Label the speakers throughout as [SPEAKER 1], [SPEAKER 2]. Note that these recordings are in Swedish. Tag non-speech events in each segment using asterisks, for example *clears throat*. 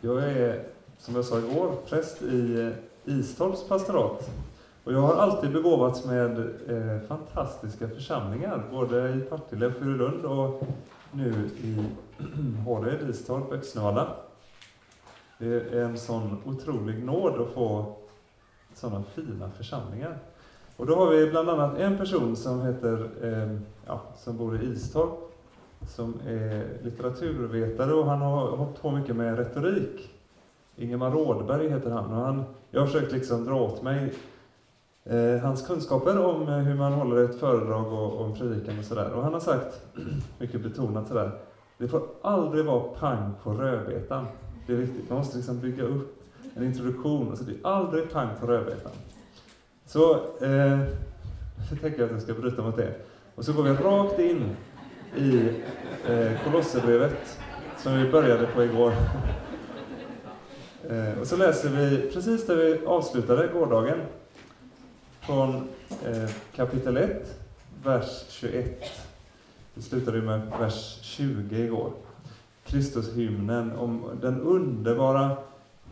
[SPEAKER 1] Jag är, som jag sa igår, präst i eh, Istorps pastorat. Och jag har alltid begåvats med eh, fantastiska församlingar, både i Partille och Furulund och nu i *clears throat* Håred, Istorp, Öxnevalla. Det är en sån otrolig nåd att få sådana fina församlingar. Och då har vi bland annat en person som heter, eh, ja, som bor i Istorp, som är litteraturvetare och han har hållit på mycket med retorik. Ingemar Rådberg heter han. Och han jag har försökt liksom dra åt mig eh, hans kunskaper om eh, hur man håller ett föredrag och, och en predikan och sådär. Och han har sagt, *clears throat* mycket betonat sådär, det får aldrig vara pang på rödbetan. Det är viktigt, man måste liksom bygga upp en introduktion. Alltså det är aldrig pang på rödbetan. Så, eh, så tänker jag att jag ska bryta mot det. Och så går vi rakt in i eh, Kolosserbrevet, som vi började på igår. Eh, och så läser vi precis där vi avslutade gårdagen, från eh, kapitel 1, vers 21. Vi slutade med vers 20 igår. Kristushymnen, om den underbara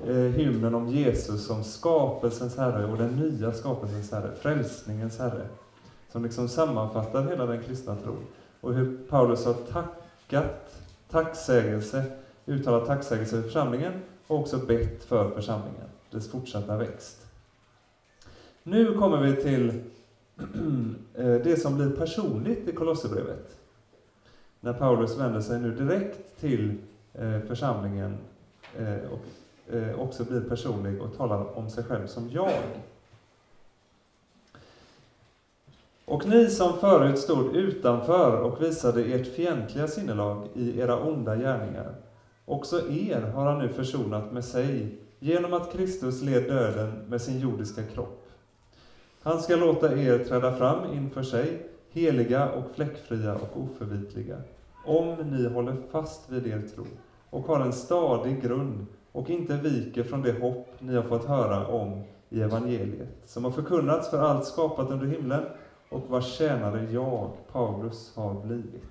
[SPEAKER 1] eh, hymnen om Jesus som skapelsens Herre och den nya skapelsens Herre, frälsningens Herre. Som liksom sammanfattar hela den kristna tron. Och hur Paulus har tackat, tacksägelse, uttalat tacksägelse för församlingen och också bett för församlingen, dess fortsatta växt. Nu kommer vi till *clears throat* eh, det som blir personligt i Kolosserbrevet. När Paulus vänder sig nu direkt till eh, församlingen eh, och också blir personlig och talar om sig själv som jag. Och ni som förut stod utanför och visade ert fientliga sinnelag i era onda gärningar, också er har han nu försonat med sig genom att Kristus led döden med sin jordiska kropp. Han ska låta er träda fram inför sig, heliga och fläckfria och oförvitliga, om ni håller fast vid er tro och har en stadig grund och inte viker från det hopp ni har fått höra om i evangeliet, som har förkunnats för allt skapat under himlen och vars tjänare jag, Paulus, har blivit.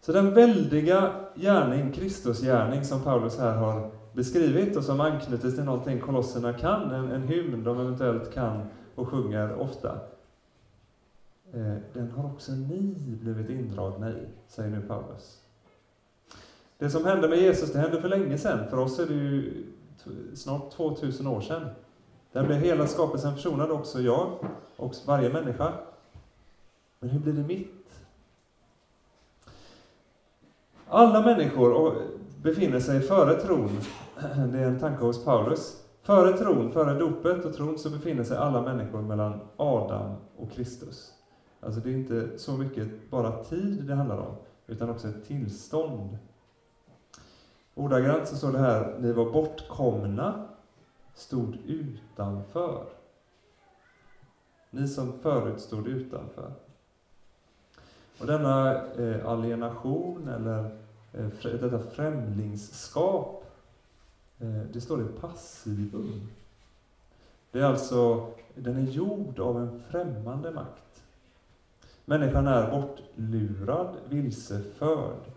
[SPEAKER 1] Så den väldiga gärning, Kristusgärning, som Paulus här har beskrivit och som anknyter till någonting kolosserna kan, en, en hymn de eventuellt kan och sjunger ofta, eh, den har också ni blivit indragna i, säger nu Paulus. Det som hände med Jesus, det hände för länge sedan. För oss är det ju snart 2000 år sedan. Där blev hela skapelsen försonad, också jag och varje människa. Men hur blir det mitt? Alla människor befinner sig före tron, *clears throat* det är en tanke hos Paulus, före tron, före dopet och tron, så befinner sig alla människor mellan Adam och Kristus. Alltså det är inte så mycket bara tid det handlar om, utan också ett tillstånd. Ordagrant så står det här, ni var bortkomna, stod utanför. Ni som förut stod utanför. Och denna eh, alienation eller eh, detta främlingskap, eh, det står i passivum. Det är alltså, den är gjord av en främmande makt. Människan är bortlurad, vilseförd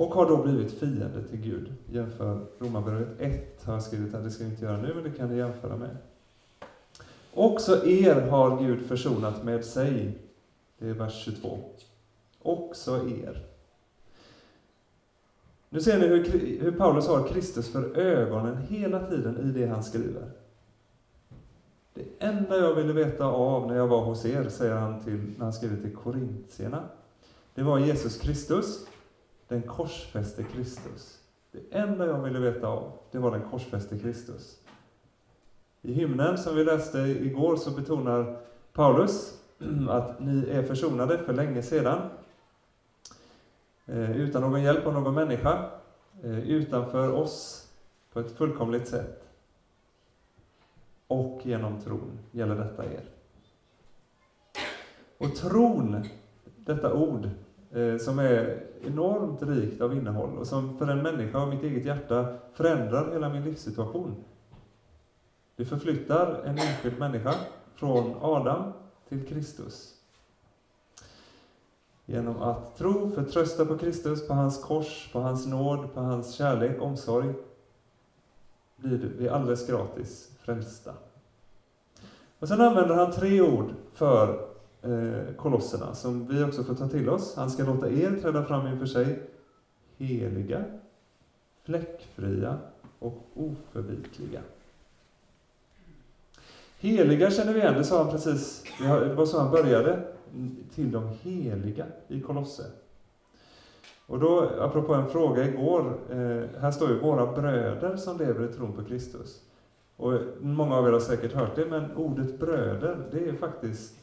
[SPEAKER 1] och har då blivit fiende till Gud. Jämför Romarbrevet 1 har jag skrivit här, det ska vi inte göra nu, men det kan ni jämföra med. Också er har Gud försonat med sig det är vers 22. Också er. Nu ser ni hur, hur Paulus har Kristus för ögonen hela tiden i det han skriver. Det enda jag ville veta av när jag var hos er, säger han till, när han skriver till korintierna, det var Jesus Kristus, den korsfäste Kristus. Det enda jag ville veta av, det var den korsfäste Kristus. I hymnen som vi läste igår så betonar Paulus *clears throat* att ni är försonade för länge sedan, eh, utan någon hjälp av någon människa, eh, utanför oss på ett fullkomligt sätt. Och genom tron gäller detta er. Och tron, detta ord, Eh, som är enormt rikt av innehåll och som för en människa av mitt eget hjärta förändrar hela min livssituation. Det förflyttar en enskild människa från Adam till Kristus. Genom att tro, förtrösta på Kristus, på hans kors, på hans nåd, på hans kärlek, omsorg, blir vi alldeles gratis frälsta. Och sen använder han tre ord för eh, kolosserna, som vi också får ta till oss. Han ska låta er träda fram inför sig, heliga, fläckfria och oförvitliga. Heliga känner vi igen, det sa han precis, det var så han började, till de heliga i Kolosse. Och då, apropå en fråga igår, eh, här står ju våra bröder som lever i tron på Kristus. Och många av er har säkert hört det, men ordet bröder, det är faktiskt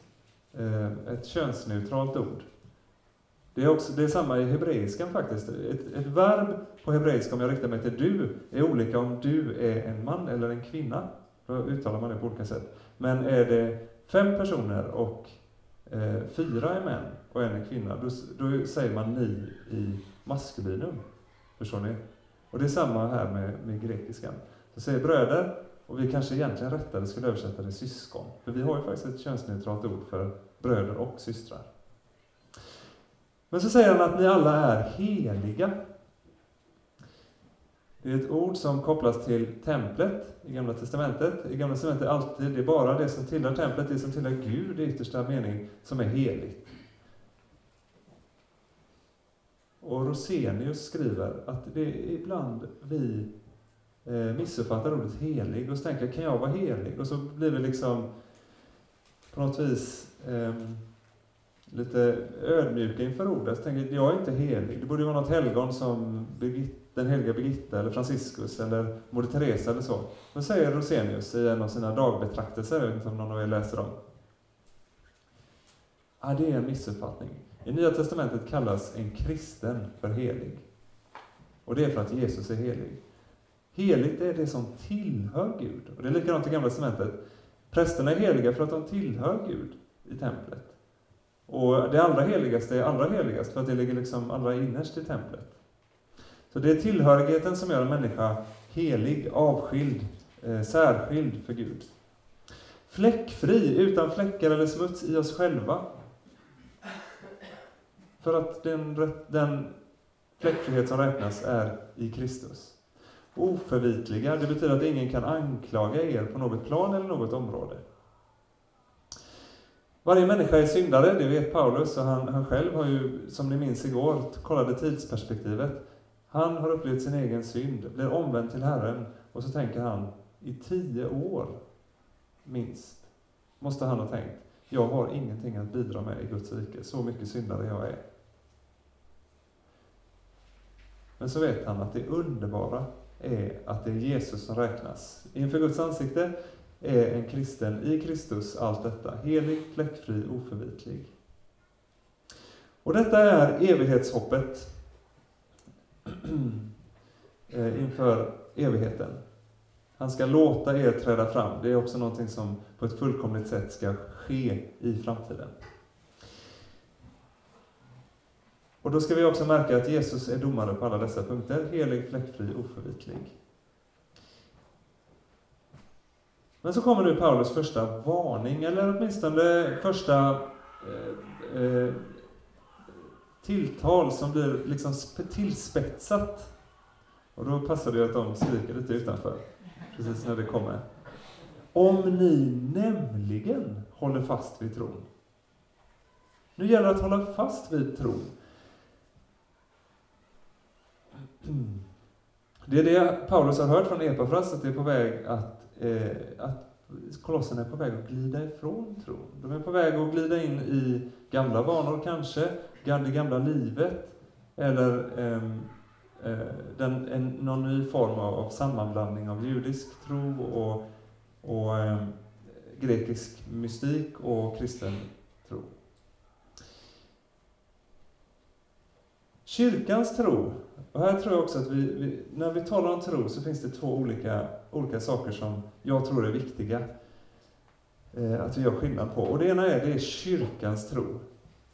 [SPEAKER 1] Eh, ett könsneutralt ord. Det är, också, det är samma i hebreiskan faktiskt. Ett, ett verb på hebreiska, om jag riktar mig till du, är olika om du är en man eller en kvinna. Då uttalar man det på olika sätt. Men är det fem personer och eh, fyra är män och en är kvinna, då, då säger man ni i maskulinum. Förstår ni? Och det är samma här med, med grekiskan. Så säger bröder, och vi kanske egentligen rättare skulle översätta det syskon. För vi har ju faktiskt ett könsneutralt ord för bröder och systrar. Men så säger han att ni alla är heliga. Det är ett ord som kopplas till templet i Gamla Testamentet. I Gamla Testamentet är alltid, det är bara det som tillhör templet, det som tillhör Gud i yttersta mening, som är heligt. Och Rosenius skriver att det är ibland vi eh, missuppfattar ordet helig och så tänker jag, kan jag vara helig? Och så blir vi liksom på något vis eh, lite ödmjuka inför ordet. Så tänker jag är inte helig. Det borde ju vara något helgon som Birgitta, den heliga Birgitta eller Franciscus eller Moder Teresa eller så. Då säger Rosenius i en av sina dagbetraktelser, jag vet inte om någon av er läser dem. Ja, det är en missuppfattning. I Nya Testamentet kallas en kristen för helig. Och det är för att Jesus är helig. Heligt är det som tillhör Gud. Och det är likadant i Gamla Testamentet. Prästerna är heliga för att de tillhör Gud i templet. Och det allra heligaste är allra heligast för att det ligger liksom allra innerst i templet. Så det är tillhörigheten som gör en människa helig, avskild, eh, särskild för Gud. Fläckfri, utan fläckar eller smuts i oss själva. För att den, den fläckfrihet som räknas är i Kristus. Oförvitliga, det betyder att ingen kan anklaga er på något plan eller något område. Varje människa är syndare, det vet Paulus, och han, han själv har ju, som ni minns igår, kollade tidsperspektivet. Han har upplevt sin egen synd, blir omvänd till Herren, och så tänker han, i tio år, minst, måste han ha tänkt, jag har ingenting att bidra med i Guds rike, så mycket syndare jag är. Men så vet han att det underbara är att det är Jesus som räknas. Inför Guds ansikte är en kristen i Kristus allt detta, helig, fläckfri, oförvitlig. Och detta är evighetshoppet *clears throat* eh, inför evigheten. Han ska låta er träda fram. Det är också någonting som på ett fullkomligt sätt ska ske i framtiden. Och då ska vi också märka att Jesus är domare på alla dessa punkter. Helig, fläckfri, oförvitlig. Men så kommer nu Paulus första varning, eller åtminstone första eh, eh, tilltal som blir liksom tillspetsat. Och då passar det att de skriker lite utanför, precis när det kommer. Om ni nämligen håller fast vid tron. Nu gäller det att hålla fast vid tron. Mm. Det är det Paulus har hört från Epafras, att det är på väg att, eh, att kolosserna är på väg att glida ifrån tron. De är på väg att glida in i gamla vanor kanske, det gamla livet, eller ehm, eh, den, en, någon ny form av, av sammanblandning av judisk tro och, och eh, grekisk mystik och kristen tro. Kyrkans tro och här tror jag också att vi, vi, när vi talar om tro så finns det två olika, olika saker som jag tror är viktiga eh, att vi gör skillnad på. Och det ena är, det är kyrkans tro.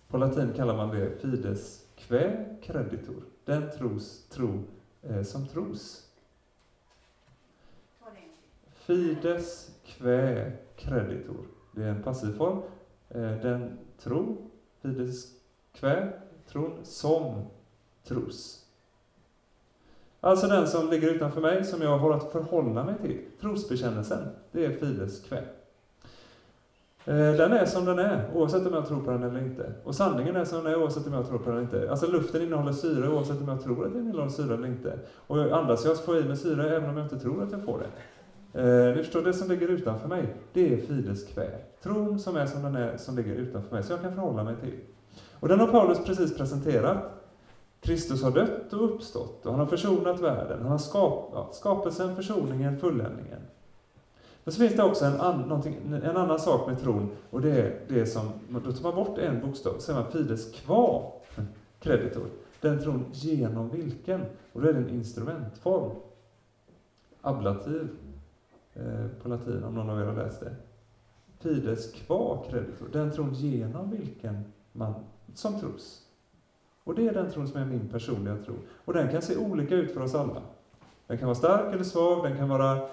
[SPEAKER 1] På latin kallar man det fides que creditor. Den tros, tro eh, som tros. Fides que creditor. Det är en passivform. Eh, den tro, fides quae, tron, som tros. Alltså den som ligger utanför mig, som jag har att förhålla mig till. Trosbekännelsen, det är fides kväll. Eh, den är som den är, oavsett om jag tror på den eller inte. Och sanningen är som den är, oavsett om jag tror på den eller inte. Alltså luften innehåller syre, oavsett om jag tror att den innehåller syre eller inte. Och andas jag så får jag i mig syre, även om jag inte tror att jag får det. Eh, ni förstår, det som ligger utanför mig, det är fides kväll. Tron som är som den är, som ligger utanför mig, som jag kan förhålla mig till. Och den har Paulus precis presenterat. Kristus har dött och uppstått, och han har försonat världen. Han har skap, skapelsen, försoningen, fulländningen. Men så finns det också en, an, en annan sak med tron, och det är det som, då tar man bort en bokstav, så säger man fides qua *laughs* creditor', Den tron genom vilken, och då är det en instrumentform. Ablativ eh, på latin, om någon av er har läst det. Fides qua creditor, den tron genom vilken man, som tros. Och det är den tron som är min personliga tro. Och den kan se olika ut för oss alla. Den kan vara stark eller svag, den kan vara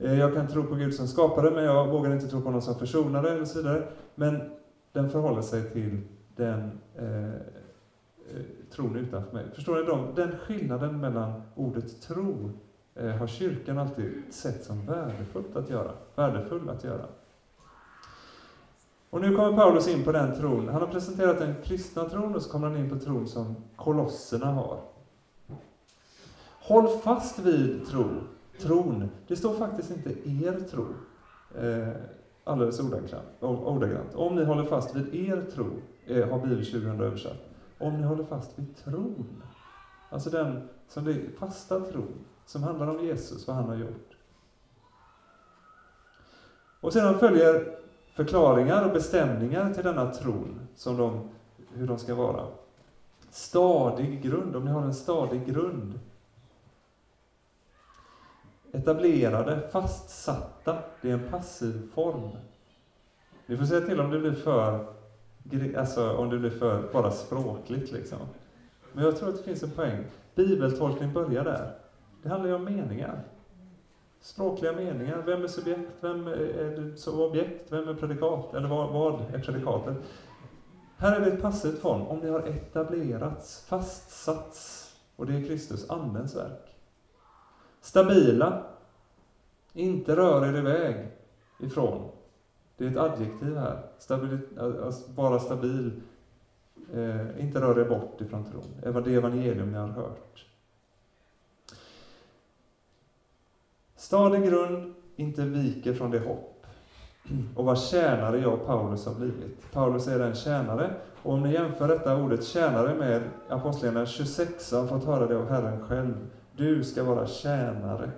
[SPEAKER 1] Eh, jag kan tro på Gud som skapare, men jag vågar inte tro på någon som försonare, eller så vidare. Men den förhåller sig till den eh, eh tron utanför mig. Förstår ni? De, den skillnaden mellan ordet tro eh, har kyrkan alltid sett som värdefullt att göra. Värdefull att göra. Och nu kommer Paulus in på den tron. Han har presenterat den kristna tron och så kommer han in på tron som kolosserna har. Håll fast vid tro tron. Det står faktiskt inte er tro, eh, alldeles ordagrant. Om ni håller fast vid er tro, eh, har Bibel 2000 översatt. Om ni håller fast vid tron. Alltså den som det fasta tron, som handlar om Jesus, vad han har gjort. Och sedan följer förklaringar och bestämningar till denna tron, som de, hur de ska vara. Stadig grund, om ni har en stadig grund, etablerade, fastsatta, det är en passiv form. Ni får säga till om det blir för, alltså om det blir för bara språkligt liksom. Men jag tror att det finns en poäng. Bibeltolkning börjar där. Det handlar ju om meningar. Språkliga meningar. Vem är subjekt? Vem är objekt? Vem är predikat? Eller vad, vad är predikatet? Här är det ett passivt form. Om det har etablerats, fastsatts, och det är Kristus, Andens verk. Stabila. Inte rör er iväg ifrån. Det är ett adjektiv här. Stabil, alltså vara stabil. Eh, inte rör er bort ifrån tron. Det det evangelium ni har hört. Stadig grund, inte viker från det hopp. Och vad tjänare jag, Paulus, har blivit. Paulus är en tjänare. Och om ni jämför detta ordet tjänare med Apostlagärningarna 26, har fått höra det av Herren själv. Du ska vara tjänare.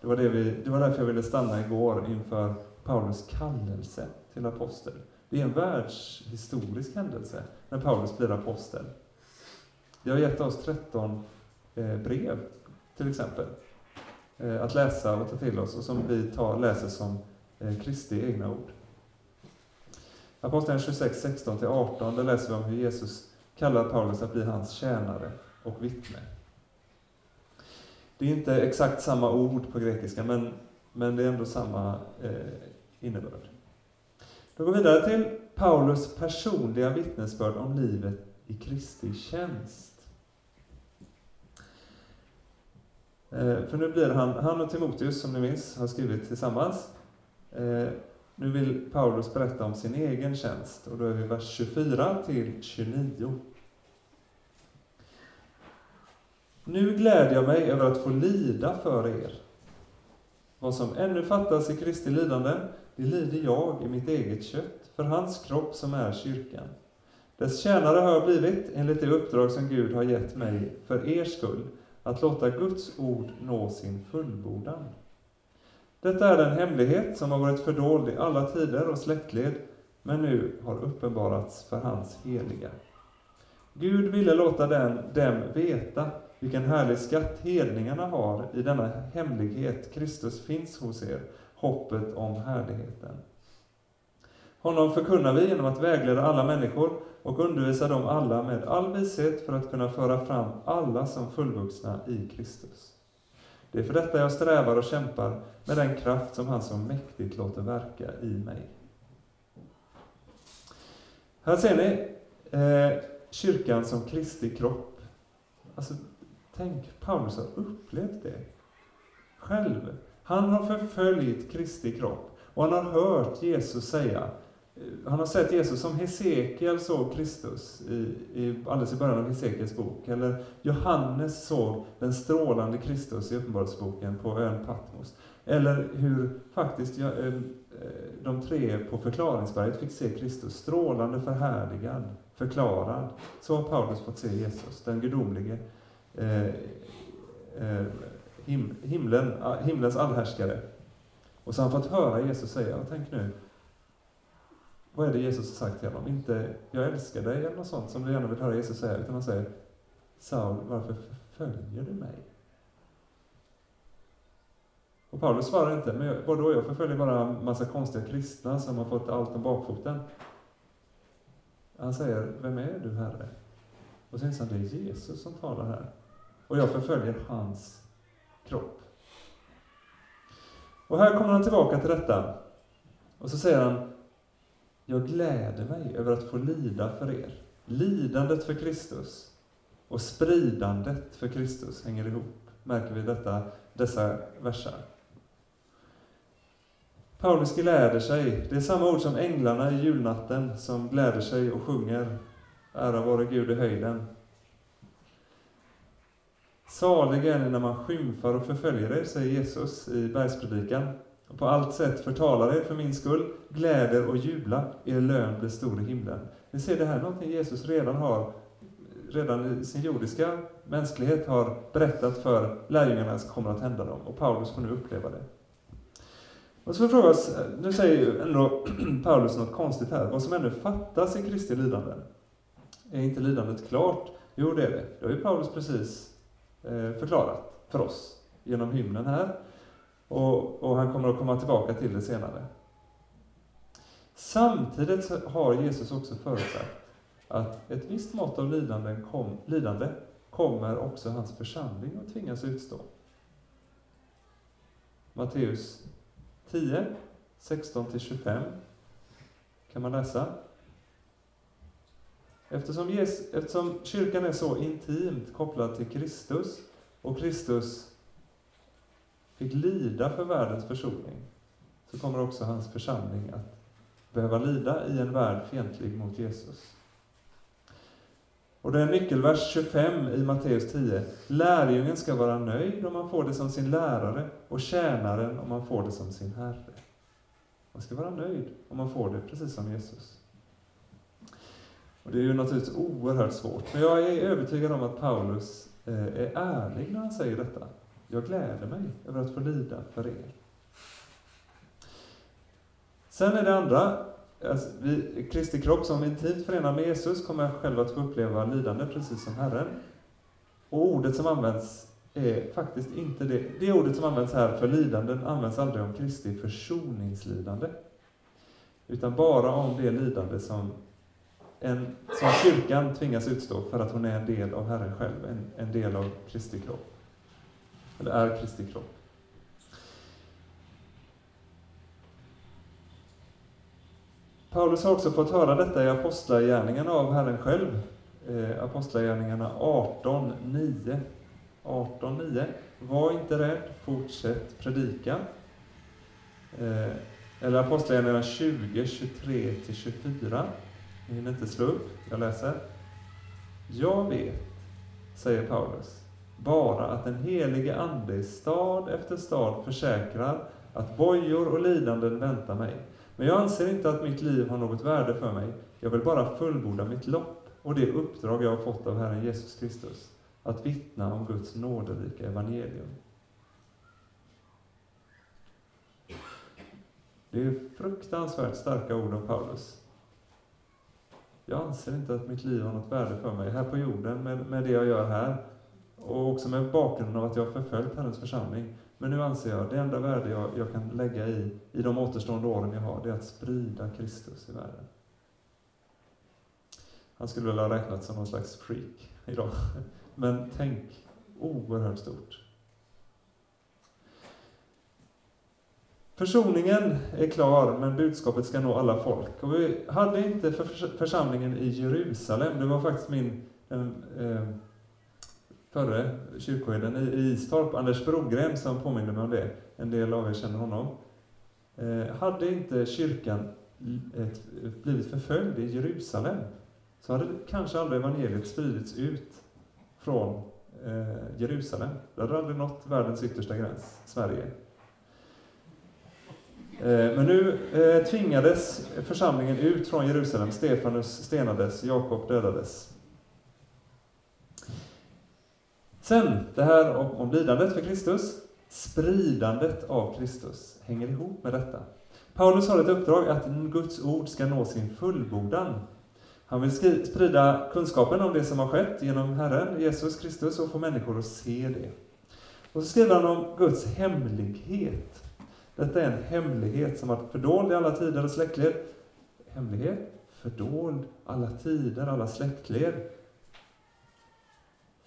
[SPEAKER 1] Det var, det vi, det var därför jag ville stanna igår inför Paulus kallelse till apostel. Det är en världshistorisk händelse när Paulus blir apostel. Det har gett oss 13 eh, brev, till exempel, Eh, att läsa och ta till oss och som vi tar, läser som eh, Kristi egna ord. Aposteln 26, 16-18, där läser vi om hur Jesus kallar Paulus att bli hans tjänare och vittne. Det är inte exakt samma ord på grekiska, men, men det är ändå samma eh, innebörd. Då går vi vidare till Paulus personliga vittnesbörd om livet i Kristi tjänst. Eh, för nu blir han, han och Timoteus, som ni minns, har skrivit tillsammans. Eh, nu vill Paulus berätta om sin egen tjänst, och då är vi vers 24 till 29. Nu gläder jag mig över att få lida för er. Vad som ännu fattas i Kristi lidanden, det lider jag i mitt eget kött, för hans kropp som är kyrkan. Dess tjänare har jag blivit, enligt det uppdrag som Gud har gett mig för er skull, att låta Guds ord nå sin fullbordan. Detta är den hemlighet som har varit fördold i alla tider och släktled, men nu har uppenbarats för hans heliga. Gud ville låta den, dem veta vilken härlig skatt hedningarna har i denna hemlighet. Kristus finns hos er, hoppet om härligheten. Honom förkunnar vi genom att vägleda alla människor och undervisa dem alla med all vishet för att kunna föra fram alla som fullvuxna i Kristus. Det är för detta jag strävar och kämpar med den kraft som han så mäktigt låter verka i mig. Här ser ni, eh, kyrkan som Kristi kropp. Alltså, tänk, Paulus har upplevt det själv. Han har förföljt Kristi kropp och han har hört Jesus säga Eh, han har sett Jesus som Hesekiel såg Kristus i, i, alldeles i början av Hesekiels bok. Eller Johannes såg den strålande Kristus i Uppenbarelseboken på ön Patmos. Eller hur faktiskt ja, eh, eh, de tre på förklaringsberget fick se Kristus strålande förhärligad, förklarad. Så har Paulus fått se Jesus, den gudomlige eh, eh, him, himlen, ah, himlens allhärskare. Och så har han fått höra Jesus säga, tänk nu, vad är det Jesus har sagt till honom? Inte ”jag älskar dig” eller något sånt som du gärna vill höra Jesus säga, utan han säger ”Saul, varför förföljer du mig?” Och Paulus svarar inte, men vadå, jag förföljer bara en massa konstiga kristna som har fått allt om bakfoten. Han säger, vem är du Herre? Och sen säger han, det är Jesus som talar här. Och jag förföljer hans kropp. Och här kommer han tillbaka till detta. Och så säger han, jag gläder mig över att få lida för er. Lidandet för Kristus och spridandet för Kristus hänger ihop, märker vi detta, dessa versar. Paulus gläder sig. Det är samma ord som änglarna i julnatten som gläder sig och sjunger Ära vare Gud i höjden. Saliga är ni när man skymfar och förföljer er, säger Jesus i bergspredikan och på allt sätt förtalar er för min skull, gläder och jubla, er lön blir stor i himlen. Ni ser, det här är någonting Jesus redan har, redan i sin jordiska mänsklighet har berättat för lärjungarna som kommer att hända dem, och Paulus får nu uppleva det. Och så frågas, nu säger ju ändå *clears throat* Paulus något konstigt här, vad som ännu fattas i Kristi lidanden. Är inte lidandet klart? Jo, det är det. Det har ju Paulus precis eh, förklarat för oss genom hymnen här. Och, och han kommer att komma tillbaka till det senare. Samtidigt har Jesus också förutsagt att ett visst mått av lidande, kom, lidande kommer också hans församling att tvingas utstå. Matteus 10, 16-25 kan man läsa. Eftersom, Jesus, eftersom kyrkan är så intimt kopplad till Kristus och Kristus fick lida för världens försoning, så kommer också hans församling att behöva lida i en värld fientlig mot Jesus. Och det är nyckelvers 25 i Matteus 10. Lärjungen ska vara nöjd om man får det som sin lärare och tjänaren om man får det som sin herre. Man ska vara nöjd om man får det precis som Jesus. Och Det är ju naturligtvis oerhört svårt, men jag är övertygad om att Paulus eh, är ärlig när han säger detta. Jag gläder mig över att få lida för er. Sen är det andra, alltså, vi, Kristi kropp som intimt förenad med Jesus kommer själv att få uppleva lidande precis som Herren. Och ordet som används är faktiskt inte det. Det ordet som används här för lidanden används aldrig om Kristi försoningslidande. Utan bara om det lidande som, en, som kyrkan tvingas utstå för att hon är en del av Herren själv, en, en del av Kristi kropp eller är Kristi kropp. Paulus har också fått höra detta i Apostlagärningarna av Herren själv. Eh, Apostlagärningarna 18.9. 18.9. Var inte rädd, fortsätt predika. Eh, eller Apostlagärningarna 20, 23-24. Ni hinner inte slå upp, jag läser. Jag vet, säger Paulus, bara att den helige Ande i stad efter stad försäkrar att bojor och lidanden väntar mig. Men jag anser inte att mitt liv har något värde för mig. Jag vill bara fullborda mitt lopp och det uppdrag jag har fått av Herren Jesus Kristus, att vittna om Guds nåderika evangelium. Det är fruktansvärt starka ord av Paulus. Jag anser inte att mitt liv har något värde för mig här på jorden med, med det jag gör här. Och också med bakgrunden av att jag har förföljt Herrens församling. Men nu anser jag, det enda värde jag, jag kan lägga i, i de återstående åren jag har, det är att sprida Kristus i världen. Han skulle väl ha räknats som någon slags freak idag. *laughs* Men tänk, oerhört stort. Försoningen är klar, men budskapet ska nå alla folk. Och vi hade inte för församlingen i Jerusalem, det var faktiskt min den, eh, förre kyrkoherden i Istorp, Anders Brogren, som påminde mig om det. En del av er känner honom. Eh, hade inte kyrkan ett, blivit förföljd i Jerusalem, så hade kanske aldrig evangeliet spridits ut från eh, Jerusalem. Det hade aldrig nått världens yttersta gräns, Sverige. Eh, men nu eh, tvingades församlingen ut från Jerusalem. Stefanus stenades, Jakob dödades. Sen, det här om, om lidandet för Kristus, spridandet av Kristus hänger ihop med detta. Paulus har ett uppdrag att Guds ord ska nå sin fullbordan. Han vill sprida kunskapen om det som har skett genom Herren Jesus Kristus och få människor att se det. Och så skriver han om Guds hemlighet. Detta är en hemlighet som varit fördold i alla tider och släktled. Hemlighet, fördold, alla tider, alla släktled.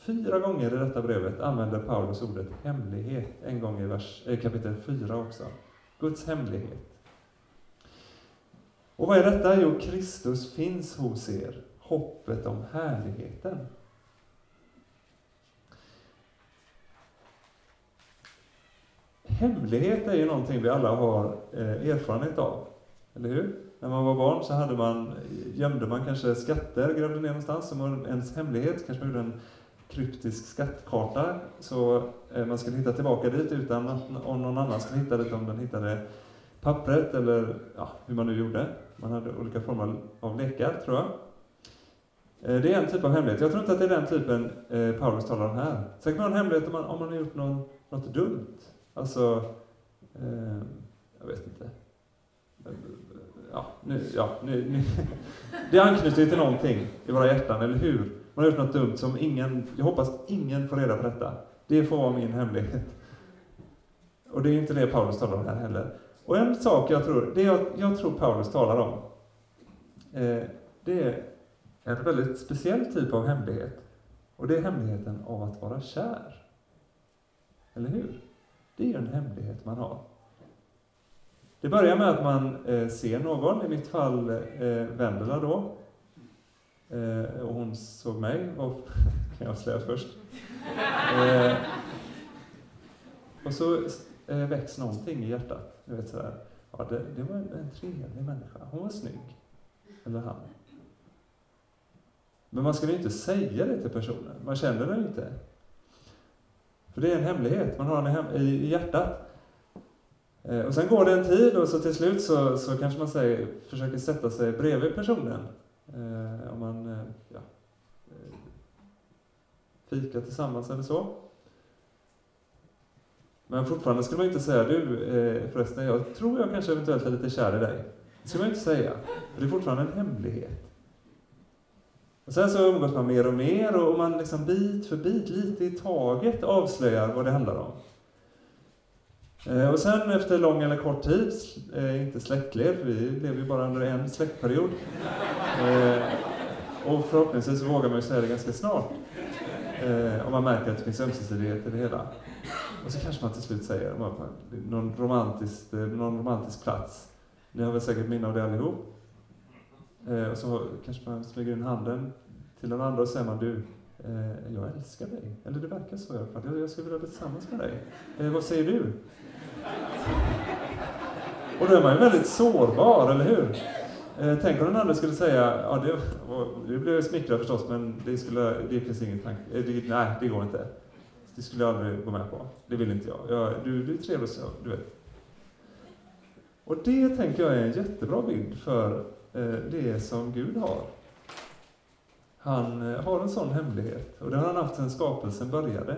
[SPEAKER 1] Fyra gånger i detta brevet använder Paulus ordet hemlighet, en gång i vers, eh, kapitel 4 också. Guds hemlighet. Och vad är detta? Jo, Kristus finns hos er, hoppet om härligheten. Hemlighet är ju någonting vi alla har eh, erfarenhet av, eller hur? När man var barn så hade man, gömde man kanske skatter, grävde ner någonstans, som var ens hemlighet. Kanske man gjorde en kryptisk skattkarta, så eh, man skulle hitta tillbaka dit utan att någon annan skulle hitta dit om den hittade pappret eller ja, hur man nu gjorde. Man hade olika former av lekar, tror jag. Eh, det är en typ av hemlighet. Jag tror inte att det är den typen eh, Paulus talar om här. Säkert man har en hemlighet om man, om man har gjort någon, något dumt. Alltså, eh, jag vet inte. Ja, nu, ja, nu, nu. *laughs* Det anknyter ju till någonting i våra hjärtan, eller hur? Man har gjort något dumt som ingen, jag hoppas ingen får reda på detta. Det får vara min hemlighet. Och det är inte det Paulus talar om här heller. Och en sak jag tror, det jag, jag tror Paulus talar om, eh, det är en väldigt speciell typ av hemlighet. Och det är hemligheten av att vara kär. Eller hur? Det är ju en hemlighet man har. Det börjar med att man eh, ser någon, i mitt fall eh, Vendela då. Eh, och hon såg mig, och *laughs* kan jag säga först. *laughs* Eh, och så eh, väcks någonting i hjärtat. Du vet sådär, ja det, det var en, en trevlig människa, hon var snygg. Eller han. Men man skulle inte säga det till personen, man känner den inte. För det är en hemlighet, man har den i, i hjärtat. Eh, och sen går det en tid och så till slut så, så kanske man säger, försöker sätta sig bredvid personen. Eh, om man eh, ja, eh, Fika tillsammans eller så. Men fortfarande skulle man inte säga, du eh, förresten, jag tror jag kanske eventuellt är lite kär i dig. Det skulle man inte säga, för det är fortfarande en hemlighet. Och sen så umgås man mer och mer och man liksom bit för bit, lite i taget avslöjar vad det handlar om. Eh, och sen efter lång eller kort tid, eh, inte släktled, för vi lever ju bara under en släktperiod, eh, och förhoppningsvis vågar man ju säga det ganska snart, Eh, om man märker att det finns ömsesidighet i det hela. Och så kanske man till slut säger, någon romantisk, någon romantisk plats, ni har väl säkert minne av det allihop, Eh, och så kanske man smyger in handen till den andra och säger man du, eh, jag älskar dig. Eller det verkar så i alla fall. Jag, jag skulle vilja bli tillsammans med dig. Eh, vad säger du? Och då är man ju väldigt sårbar, eller hur? Eh, tänk om den andra skulle säga, ja det, det blev jag smickrad förstås, men det, skulle, det finns ingen tanke, eh, det, nej det går inte. Det skulle jag aldrig gå med på. Det vill inte jag. jag du, du är trevlig så, du vet. Och det tänker jag är en jättebra bild för eh, det som Gud har. Han har en sån hemlighet och det har han haft sedan skapelsen började.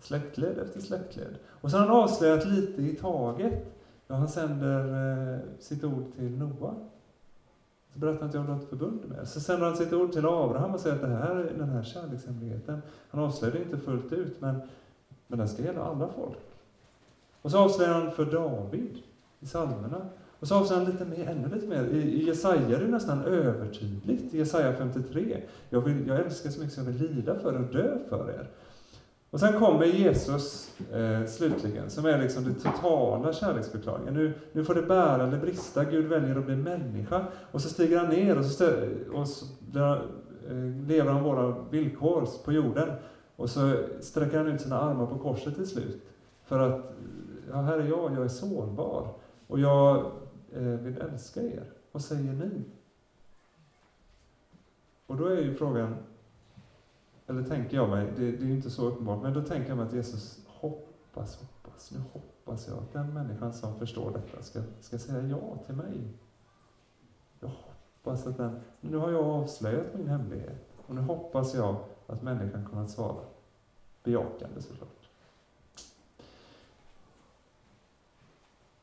[SPEAKER 1] Släktled efter släktled. Och så har han avslöjat lite i taget. Ja, han sänder sitt ord till Noa. Så berättar han att jag har ett förbund med. Så sänder han sitt ord till Abraham och säger att det här är den här kärlekshemligheten. Han avslöjar det inte fullt ut, men, men den ska gälla alla folk. Och så avslöjar han för David i psalmerna och så avslöjar han lite mer, ännu lite mer. I, Jesaja är det nästan övertydligt. I Jesaja 53. Jag, vill, jag älskar så mycket så jag vill lida för och dö för er. Och sen kommer Jesus eh, slutligen, som är liksom den totala kärleksförklaringen. Nu, nu får det bära eller brista, Gud väljer att bli människa. Och så stiger han ner och så, och så där, eh, lever han våra villkor på jorden. Och så sträcker han ut sina armar på korset till slut. För att, eh, ja, här är jag, jag är sårbar. Och jag eh, vill älska er. Vad säger ni? Och då är ju frågan, eller tänker jag mig, det, det är ju inte så uppenbart, men då tänker jag mig att Jesus hoppas, hoppas, nu hoppas jag att den människan som förstår detta ska, ska säga ja till mig. Jag hoppas att den, nu har jag avslöjat min hemlighet och nu hoppas jag att människan kommer att svara bejakande såklart.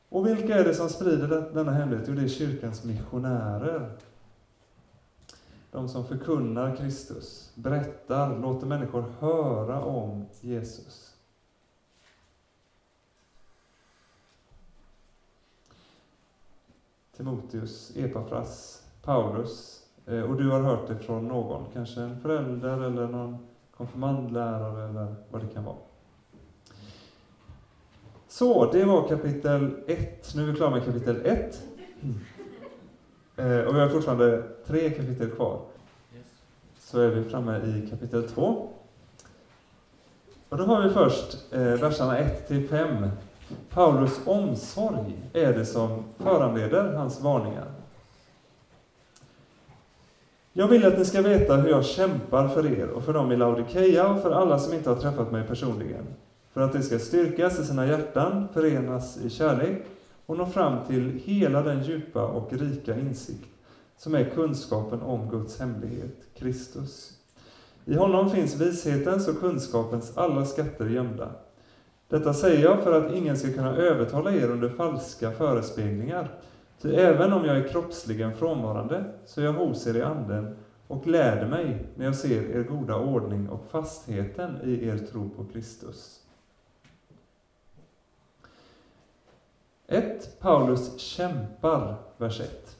[SPEAKER 1] Och vilka är det som sprider denna hemlighet? Jo, det är kyrkans missionärer. De som förkunnar Kristus, berättar, låter människor höra om Jesus. Timoteus, Epafras, Paulus. Eh, och du har hört det från någon, kanske en förälder eller någon konfirmandlärare eller vad det kan vara. Så, det var kapitel 1. Nu är vi klara med kapitel 1. Eh, och vi har fortfarande tre kapitel kvar. Så är vi framme i kapitel 2. Och då har vi först eh, verserna 1 till 5. Paulus omsorg är det som föranleder hans varningar. Jag vill att ni ska veta hur jag kämpar för er och för dem i Laodikeia och för alla som inte har träffat mig personligen. För att de ska styrkas i sina hjärtan, förenas i kärlek och nå fram till hela den djupa och rika insikt som är kunskapen om Guds hemlighet, Kristus. I honom finns vishetens och kunskapens alla skatter gömda. Detta säger jag för att ingen ska kunna övertala er under falska förespeglingar. Ty även om jag är kroppsligen frånvarande, så är jag hos er i anden och lärde mig när jag ser er goda ordning och fastheten i er tro på Kristus. 1. Paulus kämpar, vers 1.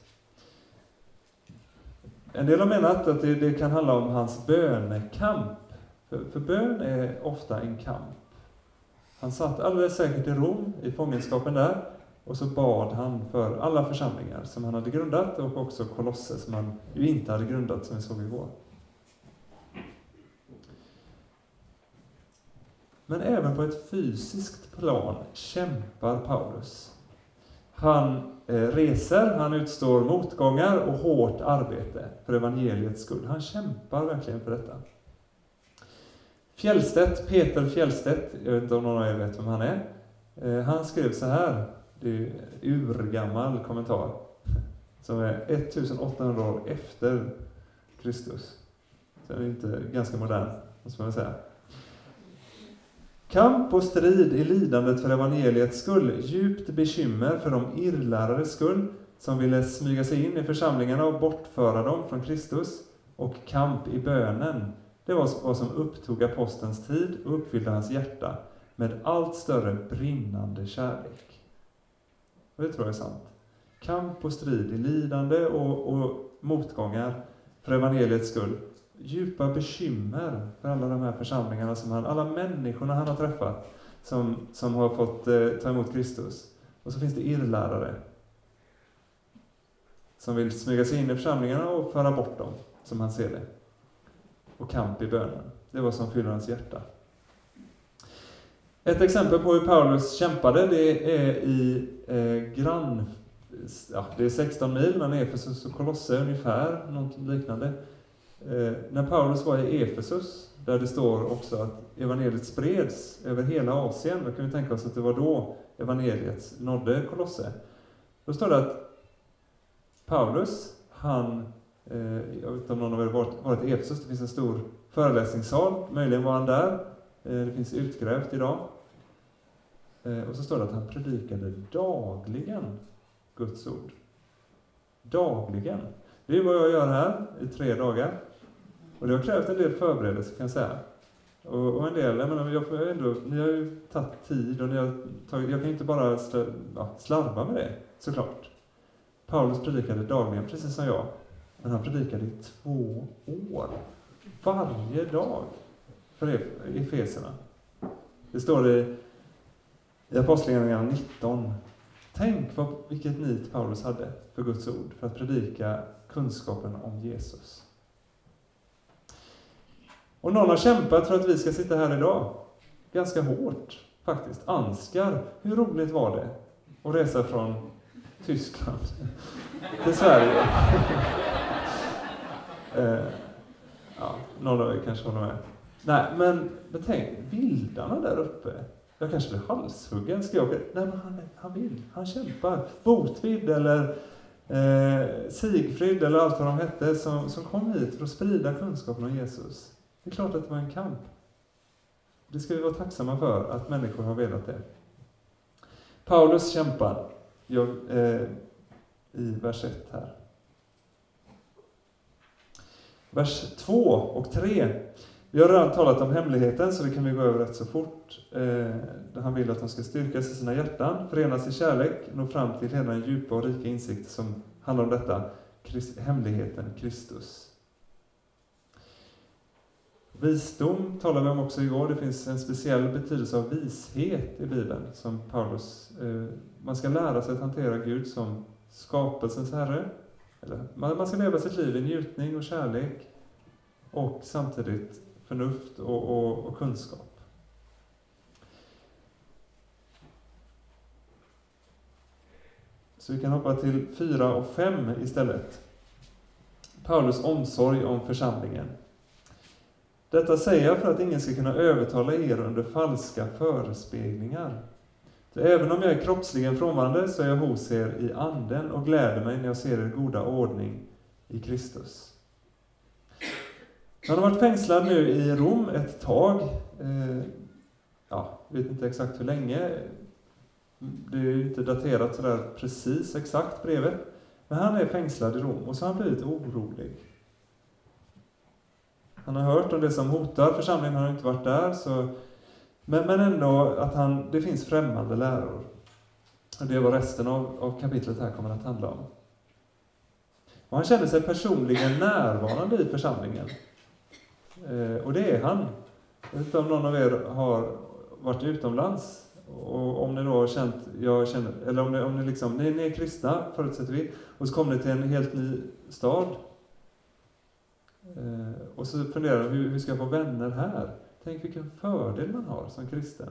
[SPEAKER 1] En del har menat att det, det kan handla om hans bönekamp. För, för bön är ofta en kamp. Han satt alldeles säkert i Rom, i fångenskapen där, och så bad han för alla församlingar som han hade grundat och också Kolosse som han ju inte hade grundat, som vi såg igår. Men även på ett fysiskt plan kämpar Paulus. Han eh, reser, han utstår motgångar och hårt arbete för evangeliets skull. Han kämpar verkligen för detta. Fjällstedt, Peter Fjällstedt, jag vet inte om någon av er vet vem han är. Eh, han skrev så här, det är urgammal kommentar, som är 1800 år efter Kristus. Så den är inte ganska modern, måste man säga. Kamp och strid i lidandet för evangeliets skull, djupt bekymmer för de irrlärares skull, som ville smyga sig in i församlingarna och bortföra dem från Kristus, och kamp i bönen, det var vad som upptog apostelns tid och uppfyllde hans hjärta med allt större brinnande kärlek. Och det tror jag är sant. Kamp och strid i lidande och, och motgångar för evangeliets skull djupa bekymmer för alla de här församlingarna, som han, alla människorna han har träffat, som, som har fått eh, ta emot Kristus. Och så finns det irrlärare som vill smyga sig in i församlingarna och föra bort dem, som han ser det. Och kamp i bönen. Det var som fyller hans hjärta. Ett exempel på hur Paulus kämpade, det är i eh, grann... Ja, det är 16 mil mellan Efesus och Kolosse ungefär, något liknande. Eh, när Paulus var i Efesus, där det står också att evangeliet spreds över hela Asien, då kan vi tänka oss att det var då evangeliet nådde Kolosse. Då står det att Paulus, han, eh, jag vet inte om någon av er varit, varit i Efesus, det finns en stor föreläsningssal, möjligen var han där, eh, det finns utgrävt idag. Eh, och så står det att han predikade dagligen Guds ord. Dagligen. Det är vad jag gör här i tre dagar. Och det har krävt en del förberedelse kan jag säga. Och, och en del, jag menar, jag får ändå, ni har ju tagit tid och ni har tagit, jag kan ju inte bara ja, slarva med det, såklart. Paulus predikade dagligen, precis som jag. Men han predikade i två år. Varje dag för Efeserna. Det står i, i Apostlagärningarna 19. Tänk vad, vilket nit Paulus hade för Guds ord, för att predika kunskapen om Jesus. Och någon har kämpat för att vi ska sitta här idag. Ganska hårt, faktiskt. Anskar, hur roligt var det att resa från Tyskland till Sverige? *laughs* eh, ja, någon av er kanske håller med. Nej, men betänk, vildarna där uppe. Jag kanske blir halshuggen. Ska jag Nej, men han, han vill. Han kämpar. Botvid eller eh, Sigfrid eller allt vad de hette som, som kom hit för att sprida kunskapen om Jesus. Det är klart att det var en kamp. Det ska vi vara tacksamma för, att människor har velat det. Paulus kämpar jag, eh, i vers 1 här. Vers 2 och 3. Vi har redan talat om hemligheten, så det kan vi gå över rätt så fort. Eh, han vill att de ska styrkas i sina hjärtan, förenas i kärlek, nå fram till hela den djupa och rika insikt som handlar om detta, hemligheten Kristus. Visdom talade vi om också igår. Det finns en speciell betydelse av vishet i Bibeln, som Paulus... Eh, man ska lära sig att hantera Gud som skapelsens Herre. Eller, man ska leva sitt liv i njutning och kärlek och samtidigt förnuft och, och, och kunskap. Så vi kan hoppa till 4 och 5 istället. Paulus omsorg om församlingen. Detta säger jag för att ingen ska kunna övertala er under falska förespeglingar. För även om jag är kroppsligen frånvarande så är jag hos er i anden och gläder mig när jag ser er goda ordning i Kristus. Han har varit fängslad nu i Rom ett tag. Eh, ja, vet inte exakt hur länge. Det är ju inte daterat sådär precis exakt brevet. Men han är fängslad i Rom och så har han blivit orolig. Han har hört om det som hotar församlingen, han har inte varit där. Så, men, men ändå att han, det finns främmande läror. Och det är vad resten av, av kapitlet här kommer att handla om. Och han känner sig personligen närvarande i församlingen. Eh, och det är han. Jag vet inte om någon av er har varit utomlands och om ni då har känt, jag känner, eller om ni, om ni liksom, ni, ni är kristna förutsätter vi, och så kommer ni till en helt ny stad. Eh, och så funderar de, hur, hur ska jag få vänner här? Tänk vilken fördel man har som kristen.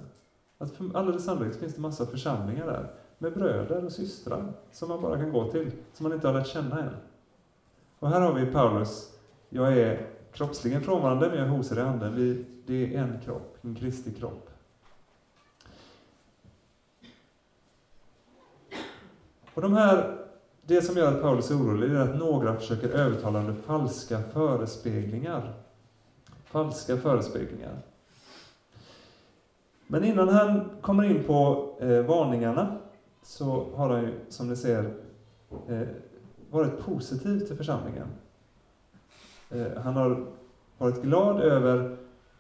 [SPEAKER 1] Att för, alldeles sannolikt finns det massa församlingar där, med bröder och systrar, som man bara kan gå till, som man inte har lärt känna än. Och här har vi Paulus, jag är kroppsligen frånvarande, men jag är hos er i anden. Vi, det är en kropp, en Kristi kropp. Och de här, det som gör att Paulus är orolig är att några försöker övertala under falska förespeglingar. Falska förespeglingar. Men innan han kommer in på eh, varningarna så har han ju, som ni ser, eh, varit positiv till församlingen. Eh, han har varit glad över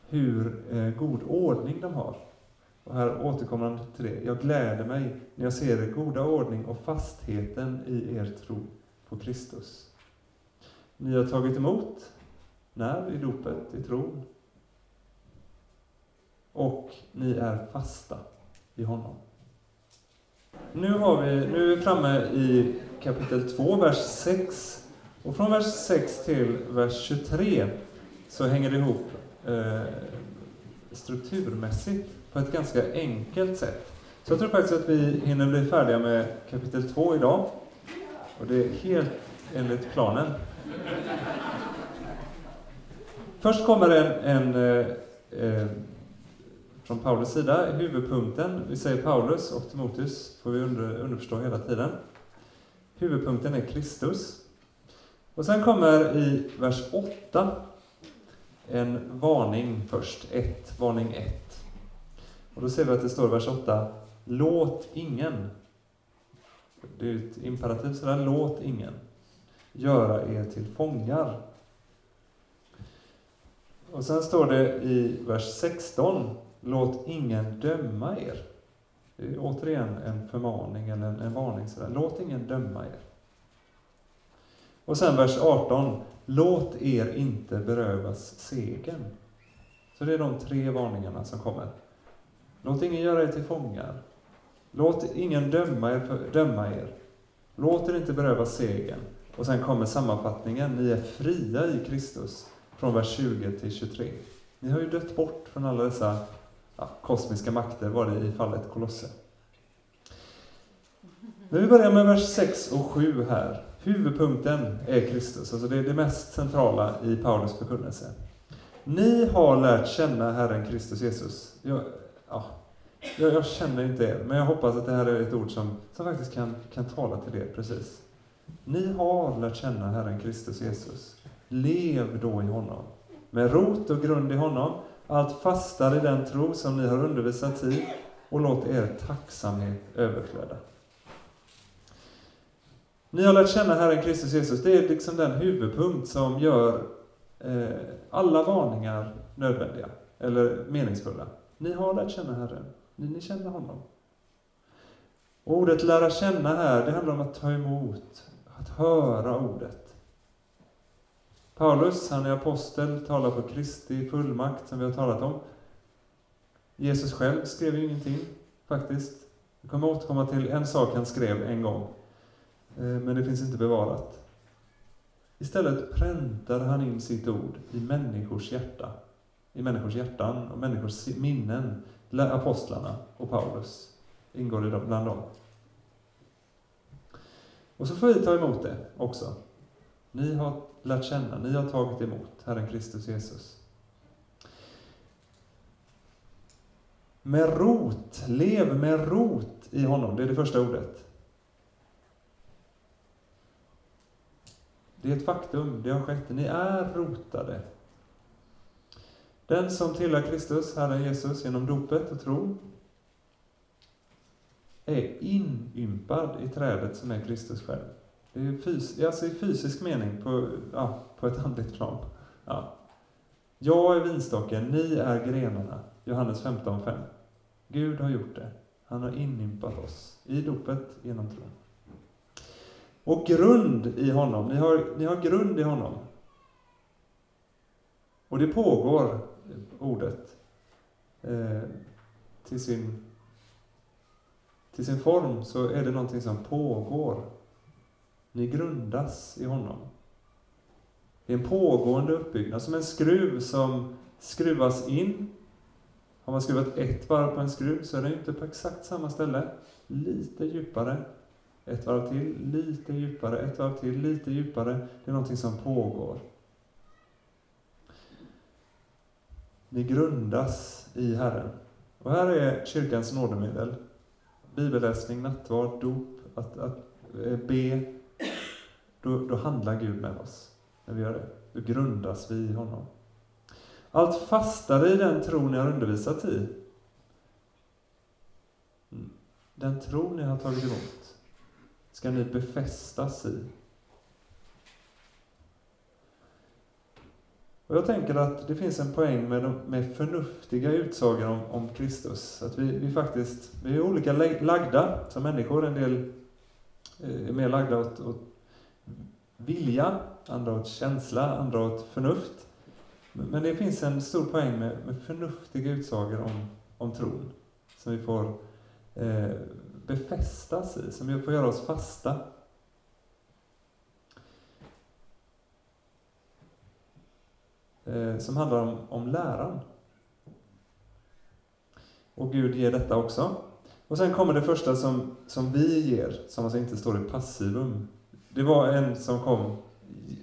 [SPEAKER 1] hur eh, god ordning de har. Och här återkommer han till det. Jag gläder mig när jag ser er goda ordning och fastheten i er tro på Kristus. Ni har tagit emot, när? I dopet, i tron. Och ni är fasta i honom. Nu, har vi, nu är vi framme i kapitel 2, vers 6 och från vers 6 till vers 23 så hänger det ihop eh, strukturmässigt på ett ganska enkelt sätt. Så jag tror faktiskt att vi hinner bli färdiga med kapitel 2 idag. Och det är helt enligt planen. Först kommer en, en eh, eh, från Paulus sida, huvudpunkten. Vi säger Paulus och Timoteus, får vi under, underförstå hela tiden. Huvudpunkten är Kristus. Och sen kommer i vers 8 en varning först. 1, varning 1. Och då ser vi att det står i vers 8, låt ingen, det är ett imperativ sådär, låt ingen göra er till fångar. Och sen står det i vers 16, låt ingen döma er. Det är återigen en förmaning eller en, en varning sådär, låt ingen döma er. Och sen vers 18. Låt er inte berövas segern. Så det är de tre varningarna som kommer. Låt ingen göra er till fångar. Låt ingen döma er, döma er. Låt er inte beröva segern. Och sen kommer sammanfattningen. Ni är fria i Kristus. Från vers 20 till 23. Ni har ju dött bort från alla dessa ja, kosmiska makter, var det i fallet Kolosse. Men vi börjar med vers 6 och 7 här. Huvudpunkten är Kristus, alltså det är det mest centrala i Paulus förkunnelse. Ni har lärt känna Herren Kristus Jesus. Jag, ja, jag, jag, känner inte er, men jag hoppas att det här är ett ord som, som faktiskt kan, kan tala till er precis. Ni har lärt känna Herren Kristus Jesus. Lev då i honom, med rot och grund i honom, allt fastare i den tro som ni har undervisat i, och låt er tacksamhet överflöda. Ni har lärt känna Herren Kristus Jesus. Det är liksom den huvudpunkt som gör eh, alla varningar nödvändiga, eller meningsfulla. Ni har lärt känna Herren. Ni, ni känner honom. Och ordet lära känna här, det handlar om att ta emot, att höra ordet. Paulus, han är apostel, talar på Kristi fullmakt, som vi har talat om. Jesus själv skrev ju ingenting, faktiskt. Vi kommer återkomma till en sak han skrev en gång, eh, men det finns inte bevarat. Istället präntade han in sitt ord i människors hjärta, i människors hjärtan och människors minnen. Apostlarna och Paulus ingår i dem, bland dem. Och så får vi ta emot det också. Ni har lärt känna, ni har tagit emot Herren Kristus Jesus. Med rot, lev med rot i honom, det är det första ordet. Det är ett faktum, det har skett. Ni är rotade. Den som tillhör Kristus, Herren Jesus, genom dopet och tro, är inympad i trädet som är Kristus själv. Det är fys alltså i fysisk mening, på, ja, på ett andligt plan. Ja. Jag är vinstocken, ni är grenarna. Johannes 15.5. Gud har gjort det. Han har inympat oss i dopet genom tron. Och grund i honom. Ni har, ni har grund i honom. Och det pågår, ordet, eh, till, sin, till sin form så är det någonting som pågår. Ni grundas i honom. Det är en pågående uppbyggnad, som en skruv som skruvas in. Har man skruvat ett varv på en skruv så är den inte på exakt samma ställe. Lite djupare, ett varv till, lite djupare, ett varv till, lite djupare. Det är någonting som pågår. Ni grundas i Herren. Och här är kyrkans nådemedel. Bibelläsning, nattvard, dop, att, att eh, be. Då, då handlar Gud med oss när vi gör det. Då grundas vi i honom. Allt fastare i den tro ni har undervisat i. Mm. Den tro ni har tagit emot ska ni befästas i. Och jag tänker att det finns en poäng med, med förnuftiga utsagor om, om Kristus. Att vi, vi faktiskt, vi är olika lagda som människor. En del eh, är mer lagda åt, åt vilja, andra åt känsla, andra åt förnuft. Men det finns en stor poäng med, med förnuftiga utsagor om, om tron, som vi får eh, befästas i, som får göra oss fasta. Eh, som handlar om, om läran. Och Gud ger detta också. Och sen kommer det första som, som vi ger, som alltså inte står i passivum. Det var en som kom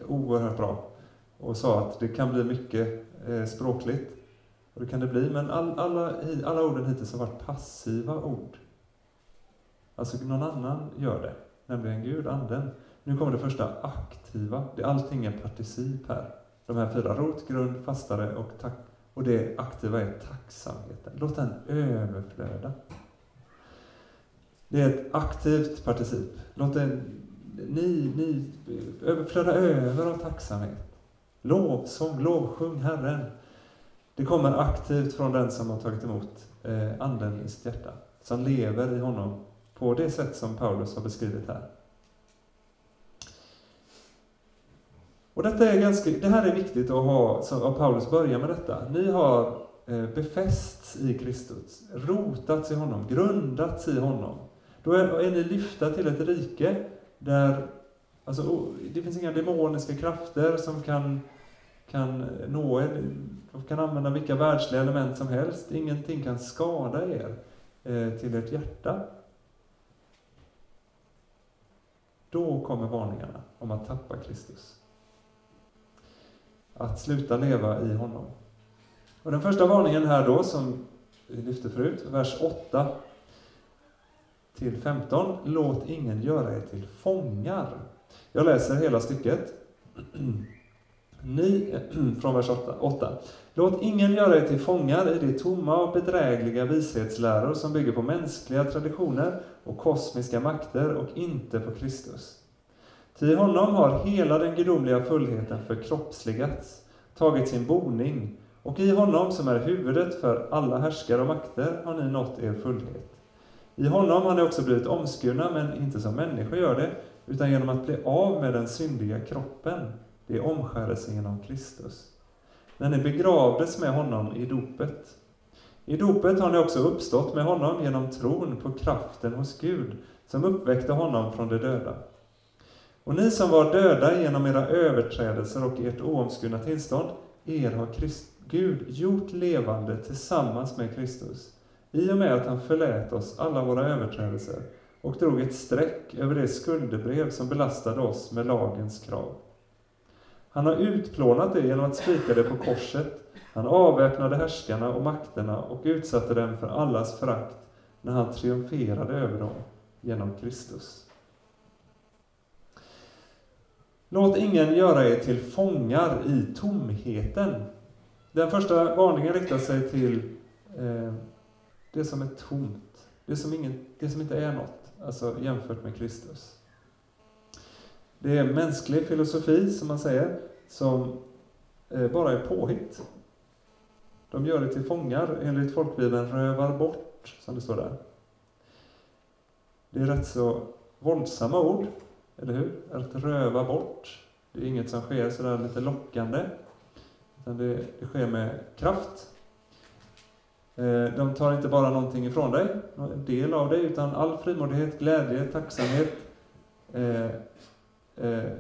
[SPEAKER 1] oerhört bra och sa att det kan bli mycket eh, språkligt. Och det kan det bli, men all, alla, alla orden hittills har varit passiva ord. Alltså någon annan gör det, nämligen Gud, Anden. Nu kommer det första aktiva. Det, allting är particip här. De här fyra, rot, grund, fastare och tack. Och det aktiva är tacksamheten. Låt den överflöda. Det är ett aktivt particip. Låt den, ni, ni överflöda över av tacksamhet. Lovsång, lovsjung Herren. Det kommer aktivt från den som har tagit emot eh, Anden i sitt hjärta, som lever i honom på det sätt som Paulus har beskrivit här. Och detta är ganska, det här är viktigt att ha, som Paulus börjar med detta. Ni har eh, befästs i Kristus, rotats i honom, grundats i honom. Då är, är ni lyfta till ett rike där alltså, det finns inga demoniska krafter som kan, kan nå er. De kan använda vilka världsliga element som helst. Ingenting kan skada er eh, till ert hjärta. Då kommer varningarna om att tappa Kristus. Att sluta leva i honom. Och den första varningen här då, som vi lyfte förut, vers 8 till 15. Låt ingen göra er till fångar. Jag läser hela stycket. *clears throat* Ni, *clears throat* från vers 8, 8. Låt ingen göra er till fångar i de tomma och bedrägliga vishetsläror som bygger på mänskliga traditioner och kosmiska makter och inte på Kristus. Ty i honom har hela den gudomliga fullheten förkroppsligats, tagit sin boning, och i honom som är huvudet för alla härskare och makter har ni nått er fullhet. I honom har ni också blivit omskurna, men inte som människor gör det, utan genom att bli av med den syndiga kroppen. Det är omskärelsen genom Kristus. När ni begravdes med honom i dopet. I dopet har ni också uppstått med honom genom tron på kraften hos Gud, som uppväckte honom från de döda. Och ni som var döda genom era överträdelser och ert oomskurna tillstånd, er har Christ, Gud gjort levande tillsammans med Kristus, i och med att han förlät oss alla våra överträdelser och drog ett streck över det skuldebrev som belastade oss med lagens krav. Han har utplånat det genom att spika det på korset. Han avväpnade härskarna och makterna och utsatte dem för allas förakt när han triumferade över dem genom Kristus. Låt ingen göra er till fångar i tomheten. Den första varningen riktar sig till eh, det som är tomt, det som, ingen, det som inte är något, alltså jämfört med Kristus. Det är mänsklig filosofi, som man säger, som eh, bara är påhitt. De gör det till fångar, enligt folkbibeln rövar bort, som det står där. Det är rätt så våldsamma ord, eller hur? Att röva bort. Det är inget som sker sådär lite lockande, utan det, det sker med kraft. Eh, de tar inte bara någonting ifrån dig, en del av dig, utan all frimodighet, glädje, tacksamhet eh, eh,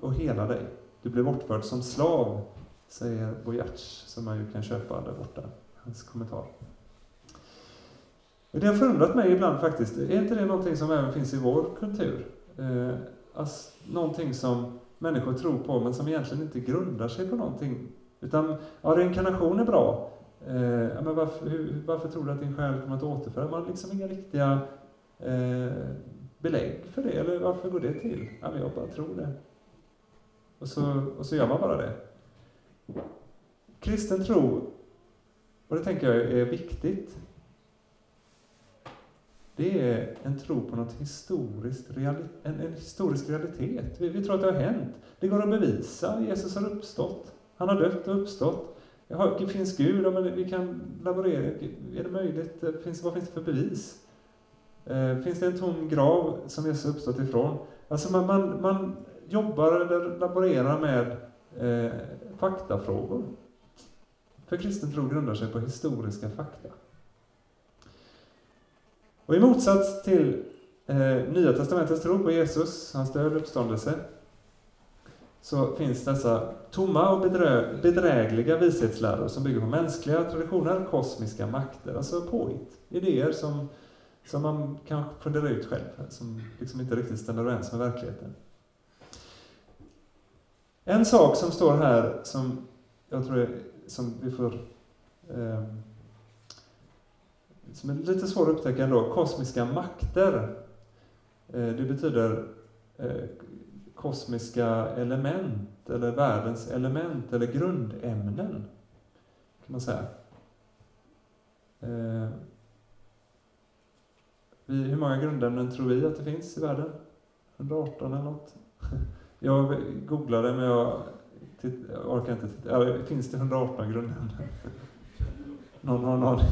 [SPEAKER 1] och hela dig. Du blir bortförd som slav, säger Bojac, som man ju kan köpa där borta, hans kommentar. Det har förundrat mig ibland faktiskt. Är inte det någonting som även finns i vår kultur? Eh, alltså, någonting som människor tror på, men som egentligen inte grundar sig på någonting. Utan, ja, reinkarnation är bra. Eh, men varför, hur, varför tror du att din själ kommer att återföra? Man har liksom inga riktiga eh, belägg för det, eller varför går det till? Ja, men jag bara tror det. Och så, och så gör man bara det. Kristen tro, och det tänker jag är viktigt, det är en tro på något historiskt, en, en historisk realitet. Vi, vi tror att det har hänt. Det går att bevisa. Jesus har uppstått. Han har dött och uppstått. Det finns Gud? Ja, men vi kan laborera. Är det möjligt? Eh, finns, vad finns det för bevis? Eh, finns det en tom grav som Jesus har uppstått ifrån? Alltså man, man, man jobbar eller laborerar med eh, faktafrågor. För kristen tro grundar sig på historiska fakta. Och i motsats till eh, Nya Testamentets tro på Jesus, hans död och uppståndelse, så finns dessa tomma och bedrö bedrägliga vishetsläror som bygger på mänskliga traditioner, kosmiska makter, alltså påhitt. Idéer som, som man kan fundera ut själv, som liksom inte riktigt stämmer överens med verkligheten. En sak som står här som jag tror är, som vi får eh, som är lite svår att upptäcka ändå, kosmiska makter. Eh, det betyder eh, kosmiska element, eller världens element, eller grundämnen, kan man säga. Eh, hur många grundämnen tror vi att det finns i världen? 118 eller något? *laughs* Jag googlade, men jag, orkar inte titta. finns det 118 grundämnen? *laughs* Någon har en aning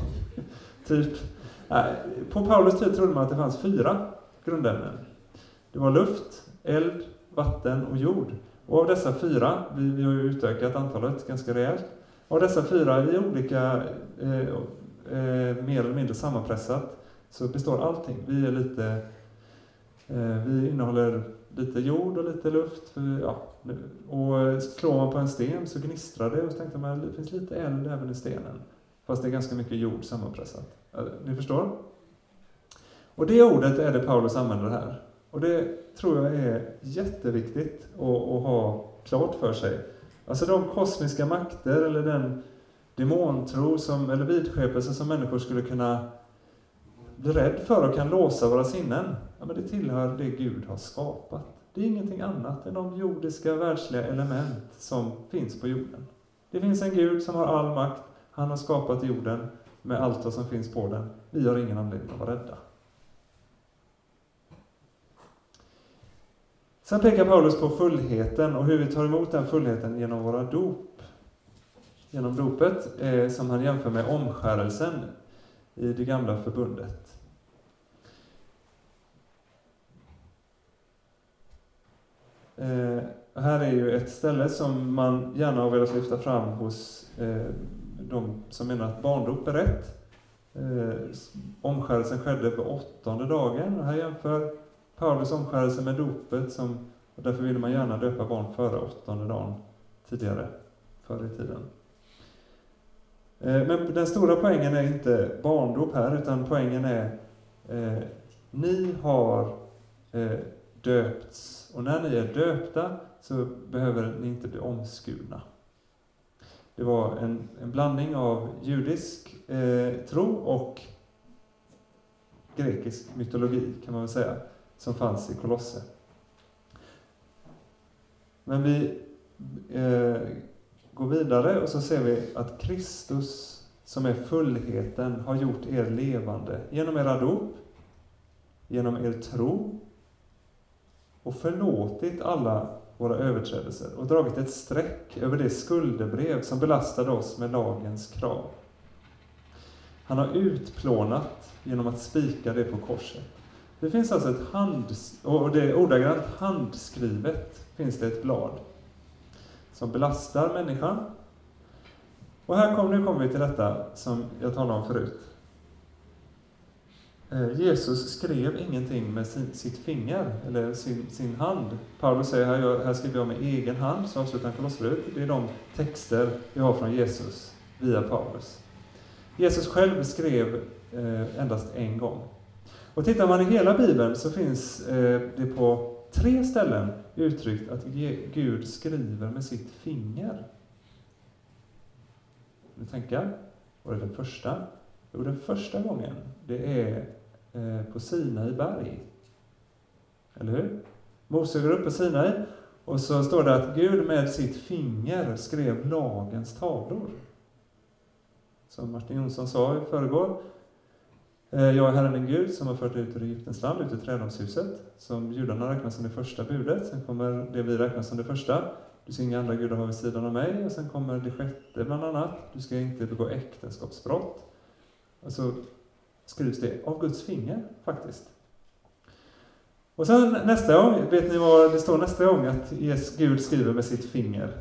[SPEAKER 1] typ. På Paulus tid trodde man att det fanns fyra grundämnen. Det var luft, eld, vatten och jord. Och av dessa fyra, vi, vi har ju utökat antalet ganska rejält, Av dessa fyra i olika, eh, eh, mer eller mindre sammanpressat, så består allting. Vi är lite, eh, vi innehåller lite jord och lite luft. För, ja, och slår man på en sten så gnistrar det och så tänkte man det finns lite eld även i stenen. Fast det är ganska mycket jord sammanpressat. Ni förstår? Och det ordet är det Paulus använder här. Och det tror jag är jätteviktigt att, att ha klart för sig. Alltså de kosmiska makter eller den demontro som, eller vidskepelse som människor skulle kunna bli rädd för och kan låsa våra sinnen, ja, men det tillhör det Gud har skapat. Det är ingenting annat än de jordiska, världsliga element som finns på jorden. Det finns en Gud som har all makt, han har skapat jorden med allt vad som finns på den. Vi har ingen anledning att vara rädda. Sen pekar Paulus på fullheten och hur vi tar emot den fullheten genom våra dop. Genom dopet, eh, som han jämför med omskärelsen i det gamla förbundet. Eh, här är ju ett ställe som man gärna har velat lyfta fram hos eh, de som menar att barndop är rätt. Eh, omskärelsen skedde på åttonde dagen. Och här jämför Paulus omskärelse med dopet, som, och därför ville man gärna döpa barn före åttonde dagen tidigare, förr i tiden. Eh, men den stora poängen är inte barndop här, utan poängen är eh, ni har eh, döpts, och när ni är döpta så behöver ni inte bli omskurna. Det var en, en blandning av judisk eh, tro och grekisk mytologi, kan man väl säga som fanns i Kolosse. Men vi eh, går vidare och så ser vi att Kristus, som är fullheten, har gjort er levande genom era dop, genom er tro och förlåtit alla våra överträdelser och dragit ett streck över det skuldebrev som belastade oss med lagens krav. Han har utplånat genom att spika det på korset. Det finns alltså ett hands och det är ordagrant handskrivet, finns det ett blad som belastar människan. Och här kom, nu kommer vi till detta som jag talade om förut. Eh, Jesus skrev ingenting med sin, sitt finger, eller sin, sin hand. Paulus säger här, här skriver jag med egen hand, så avslutar han Kolosserbrevet. Det är de texter vi har från Jesus via Paulus. Jesus själv skrev eh, endast en gång. Och tittar man i hela Bibeln så finns eh, det på tre ställen uttryckt att Gud skriver med sitt finger. Du tänker, vad är den första? Jo, den första gången, det är Eh, på Sinai berg. Eller hur? Mose går upp på Sinai och så står det att Gud med sitt finger skrev lagens tavlor. Som Martin Jonsson sa i förrgår, eh, jag är Herren din Gud som har fört ut ur Egyptens land, ut ur trädomshuset, som judarna räknar som det första budet. Sen kommer det vi räknar som det första. Du ska inga andra gudar ha vid sidan av mig. Och sen kommer det sjätte bland annat. Du ska inte begå äktenskapsbrott. Alltså, skrivs det av Guds finger, faktiskt. Och sen nästa gång, vet ni vad det står nästa gång att Gud skriver med sitt finger?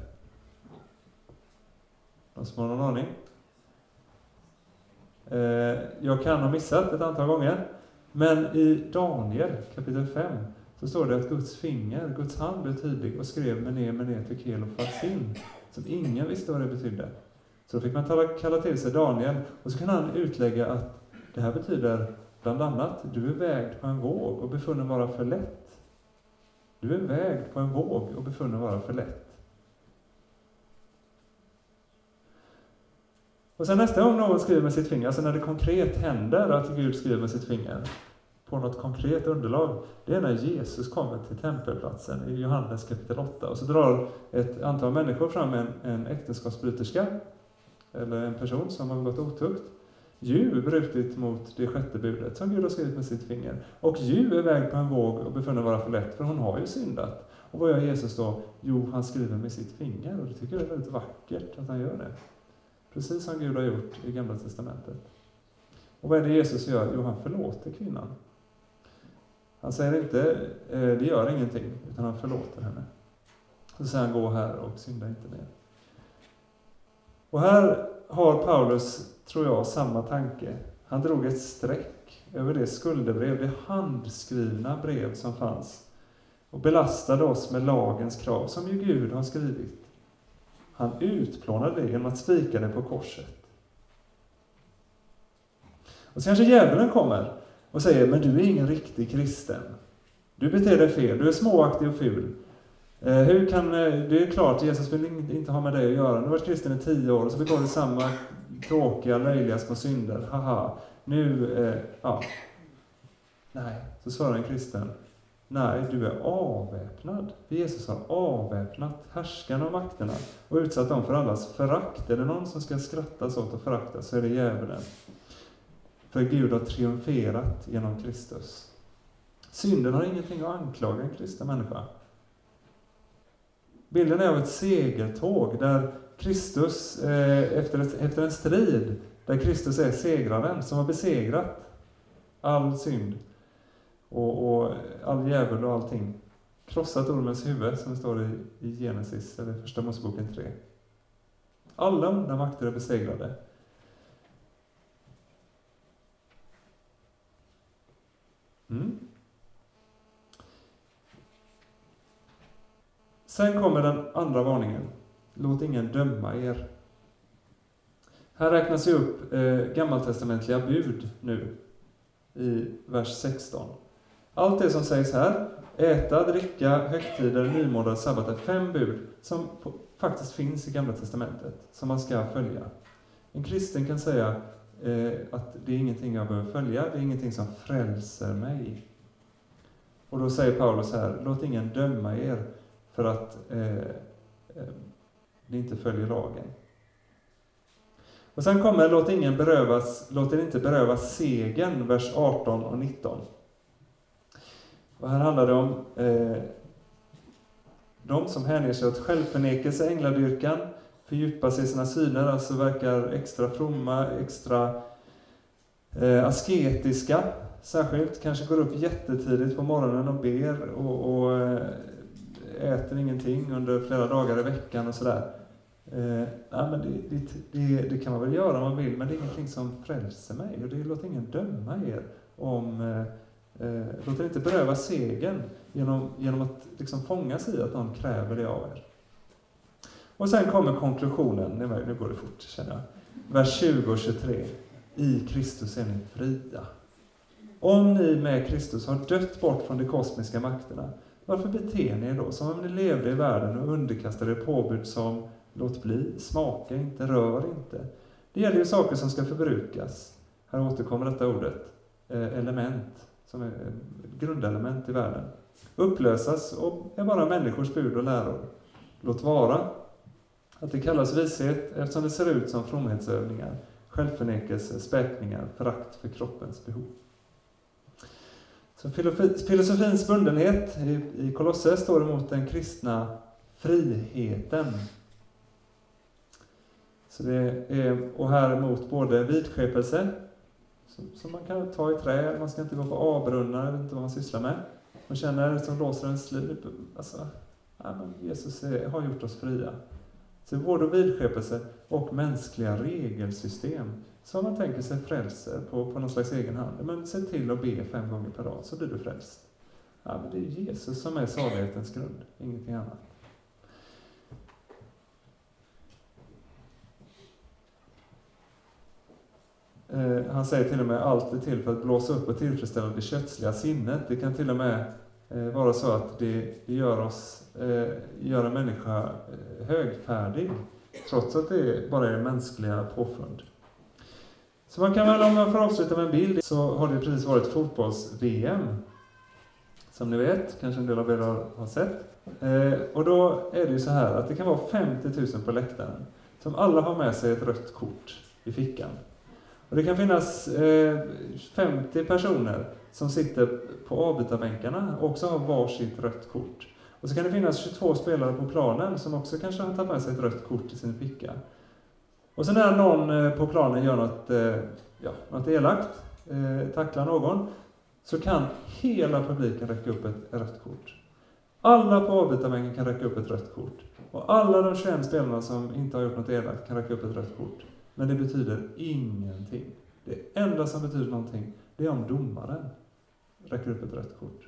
[SPEAKER 1] Någon som har någon aning? Eh, jag kan ha missat ett antal gånger. Men i Daniel kapitel 5 så står det att Guds finger, Guds hand blev tydlig och skrev Mene, Mene, Tekel och fasin, som ingen visste vad det betydde. Så då fick man kalla till sig Daniel och så kan han utlägga att det här betyder bland annat, du är vägd på en våg och befunnen vara för lätt. Du är vägd på en våg och befunnen vara för lätt. Och sen nästa gång någon skriver med sitt finger, alltså när det konkret händer att Gud skriver med sitt finger på något konkret underlag, det är när Jesus kommer till tempelplatsen i Johannes kapitel 8. Och så drar ett antal människor fram en, en äktenskapsbryterska, eller en person som har begått otukt, ju brutit mot det sjätte budet som Gud har skrivit med sitt finger. Och ju är väg på en våg och befunnen vara för lätt, för hon har ju syndat. Och vad gör Jesus då? Jo, han skriver med sitt finger, och det tycker jag är väldigt vackert att han gör det. Precis som Gud har gjort i Gamla Testamentet. Och vad är det Jesus gör? Jo, han förlåter kvinnan. Han säger inte, eh, det gör ingenting, utan han förlåter henne. Så säger han, gå här och synda inte mer. Och här har Paulus, tror jag, samma tanke. Han drog ett streck över det skuldebrev, det handskrivna brev som fanns och belastade oss med lagens krav, som ju Gud har skrivit. Han utplånade det genom att spika det på korset. Och så kanske djävulen kommer och säger, men du är ingen riktig kristen. Du beter dig fel, du är småaktig och ful. Eh, hur kan, eh, det är klart, Jesus vill inte ha med dig att göra. Du har varit kristen i tio år och så begår du samma tråkiga, löjliga små synder. Haha, nu, eh, ja. Nej, så svarar en kristen. Nej, du är avväpnad. Jesus har avväpnat härskarna och makterna och utsatt dem för allas förakt. Är det någon som ska skrattas åt och föraktas så är det djävulen. För Gud har triumferat genom Kristus. Synden har ingenting att anklaga en kristen människa. Bilden är av ett segertåg där Kristus, eh, efter, ett, efter en strid, där Kristus är segraren som har besegrat all synd och, och all djävul och allting. Krossat ormens huvud, som det står i, i Genesis, eller Första Moseboken 3. Alla onda makter är besegrade. Sen kommer den andra varningen. Låt ingen döma er. Här räknas ju upp eh, gammaltestamentliga bud nu i vers 16. Allt det som sägs här, äta, dricka, högtider, nymånad, sabbat, är fem bud som på, faktiskt finns i Gamla Testamentet, som man ska följa. En kristen kan säga eh, att det är ingenting jag behöver följa, det är ingenting som frälser mig. Och då säger Paulus här, låt ingen döma er för att eh, eh det inte följer lagen. Och sen kommer låt ingen berövas, låt er inte berövas segern, vers 18 och 19. Och här handlar det om eh, de som hänger sig åt självförnekelse, ängladyrkan, fördjupar sig i sina syner, alltså verkar extra fromma, extra eh, asketiska, särskilt, kanske går upp jättetidigt på morgonen och ber och, och eh, äter ingenting under flera dagar i veckan och sådär. Eh, nej, men det, det, det, det, kan man väl göra om man vill, men det är ingenting som frälser mig. Och det låter ingen döma er om eh, Eh, låt er inte beröva segern genom, genom att liksom fångas i att någon kräver det av er. Och sen kommer konklusionen, nu går det fort känner jag. Vers 20 och 23. I Kristus är ni fria. Om ni med Kristus har dött bort från de kosmiska makterna, varför beter ni er då som om ni levde i världen och underkastade er påbud som låt bli, smaka inte, rör inte? Det gäller ju saker som ska förbrukas. Här återkommer detta ordet, eh, element som är grundelement i världen, upplösas och är bara människors bud och läror. Låt vara att det kallas vishet eftersom det ser ut som fromhetsövningar, självförnekelse, späkningar, förakt för kroppens behov. Så filosofins bundenhet i Kolosser står emot den kristna friheten. Så det är, och här emot både vidskepelse, som man kan ta i trä, man ska inte gå på avbrunnar, jag vet inte vad man sysslar med. Man känner som låser en slip. Alltså, nej, men Jesus är, har gjort oss fria. Så både vidskepelse och mänskliga regelsystem som man tänker sig frälser på, på någon slags egen hand. Men se till att be fem gånger per dag så blir du frälst. Ja, men det är Jesus som är salighetens grund, ingenting annat. Eh, han säger till och med allt är till för att blåsa upp och tillfredsställa det kötsliga sinnet. Det kan till och med eh, vara så att det gör, oss, eh, gör en människa eh, högfärdig, trots att det bara är mänskliga påfund. Så man kan väl, om jag får avsluta med en bild, så har det precis varit fotbolls-VM. Som ni vet, kanske en del av er har, har sett. Eh, och då är det ju så här att det kan vara 50 000 på läktaren, som alla har med sig ett rött kort i fickan. Och det kan finnas eh, 50 personer som sitter på avbytarbänkarna och också har varsitt rött kort. Och så kan det finnas 22 spelare på planen som också kanske har tagit med sig ett rött kort i sin ficka. Och så när någon eh, på planen gör något, eh, ja, något elakt, eh, tacklar någon, så kan hela publiken räcka upp ett rött kort. Alla på avbytarbänken kan räcka upp ett rött kort. Och alla de 21 spelarna som inte har gjort något elakt kan räcka upp ett rött kort. Men det betyder ingenting. Det enda som betyder någonting, det är om domaren räcker upp ett rött kort.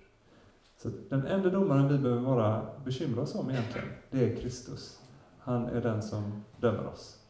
[SPEAKER 1] Så den enda domaren vi behöver vara bekymra oss om egentligen, det är Kristus. Han är den som dömer oss.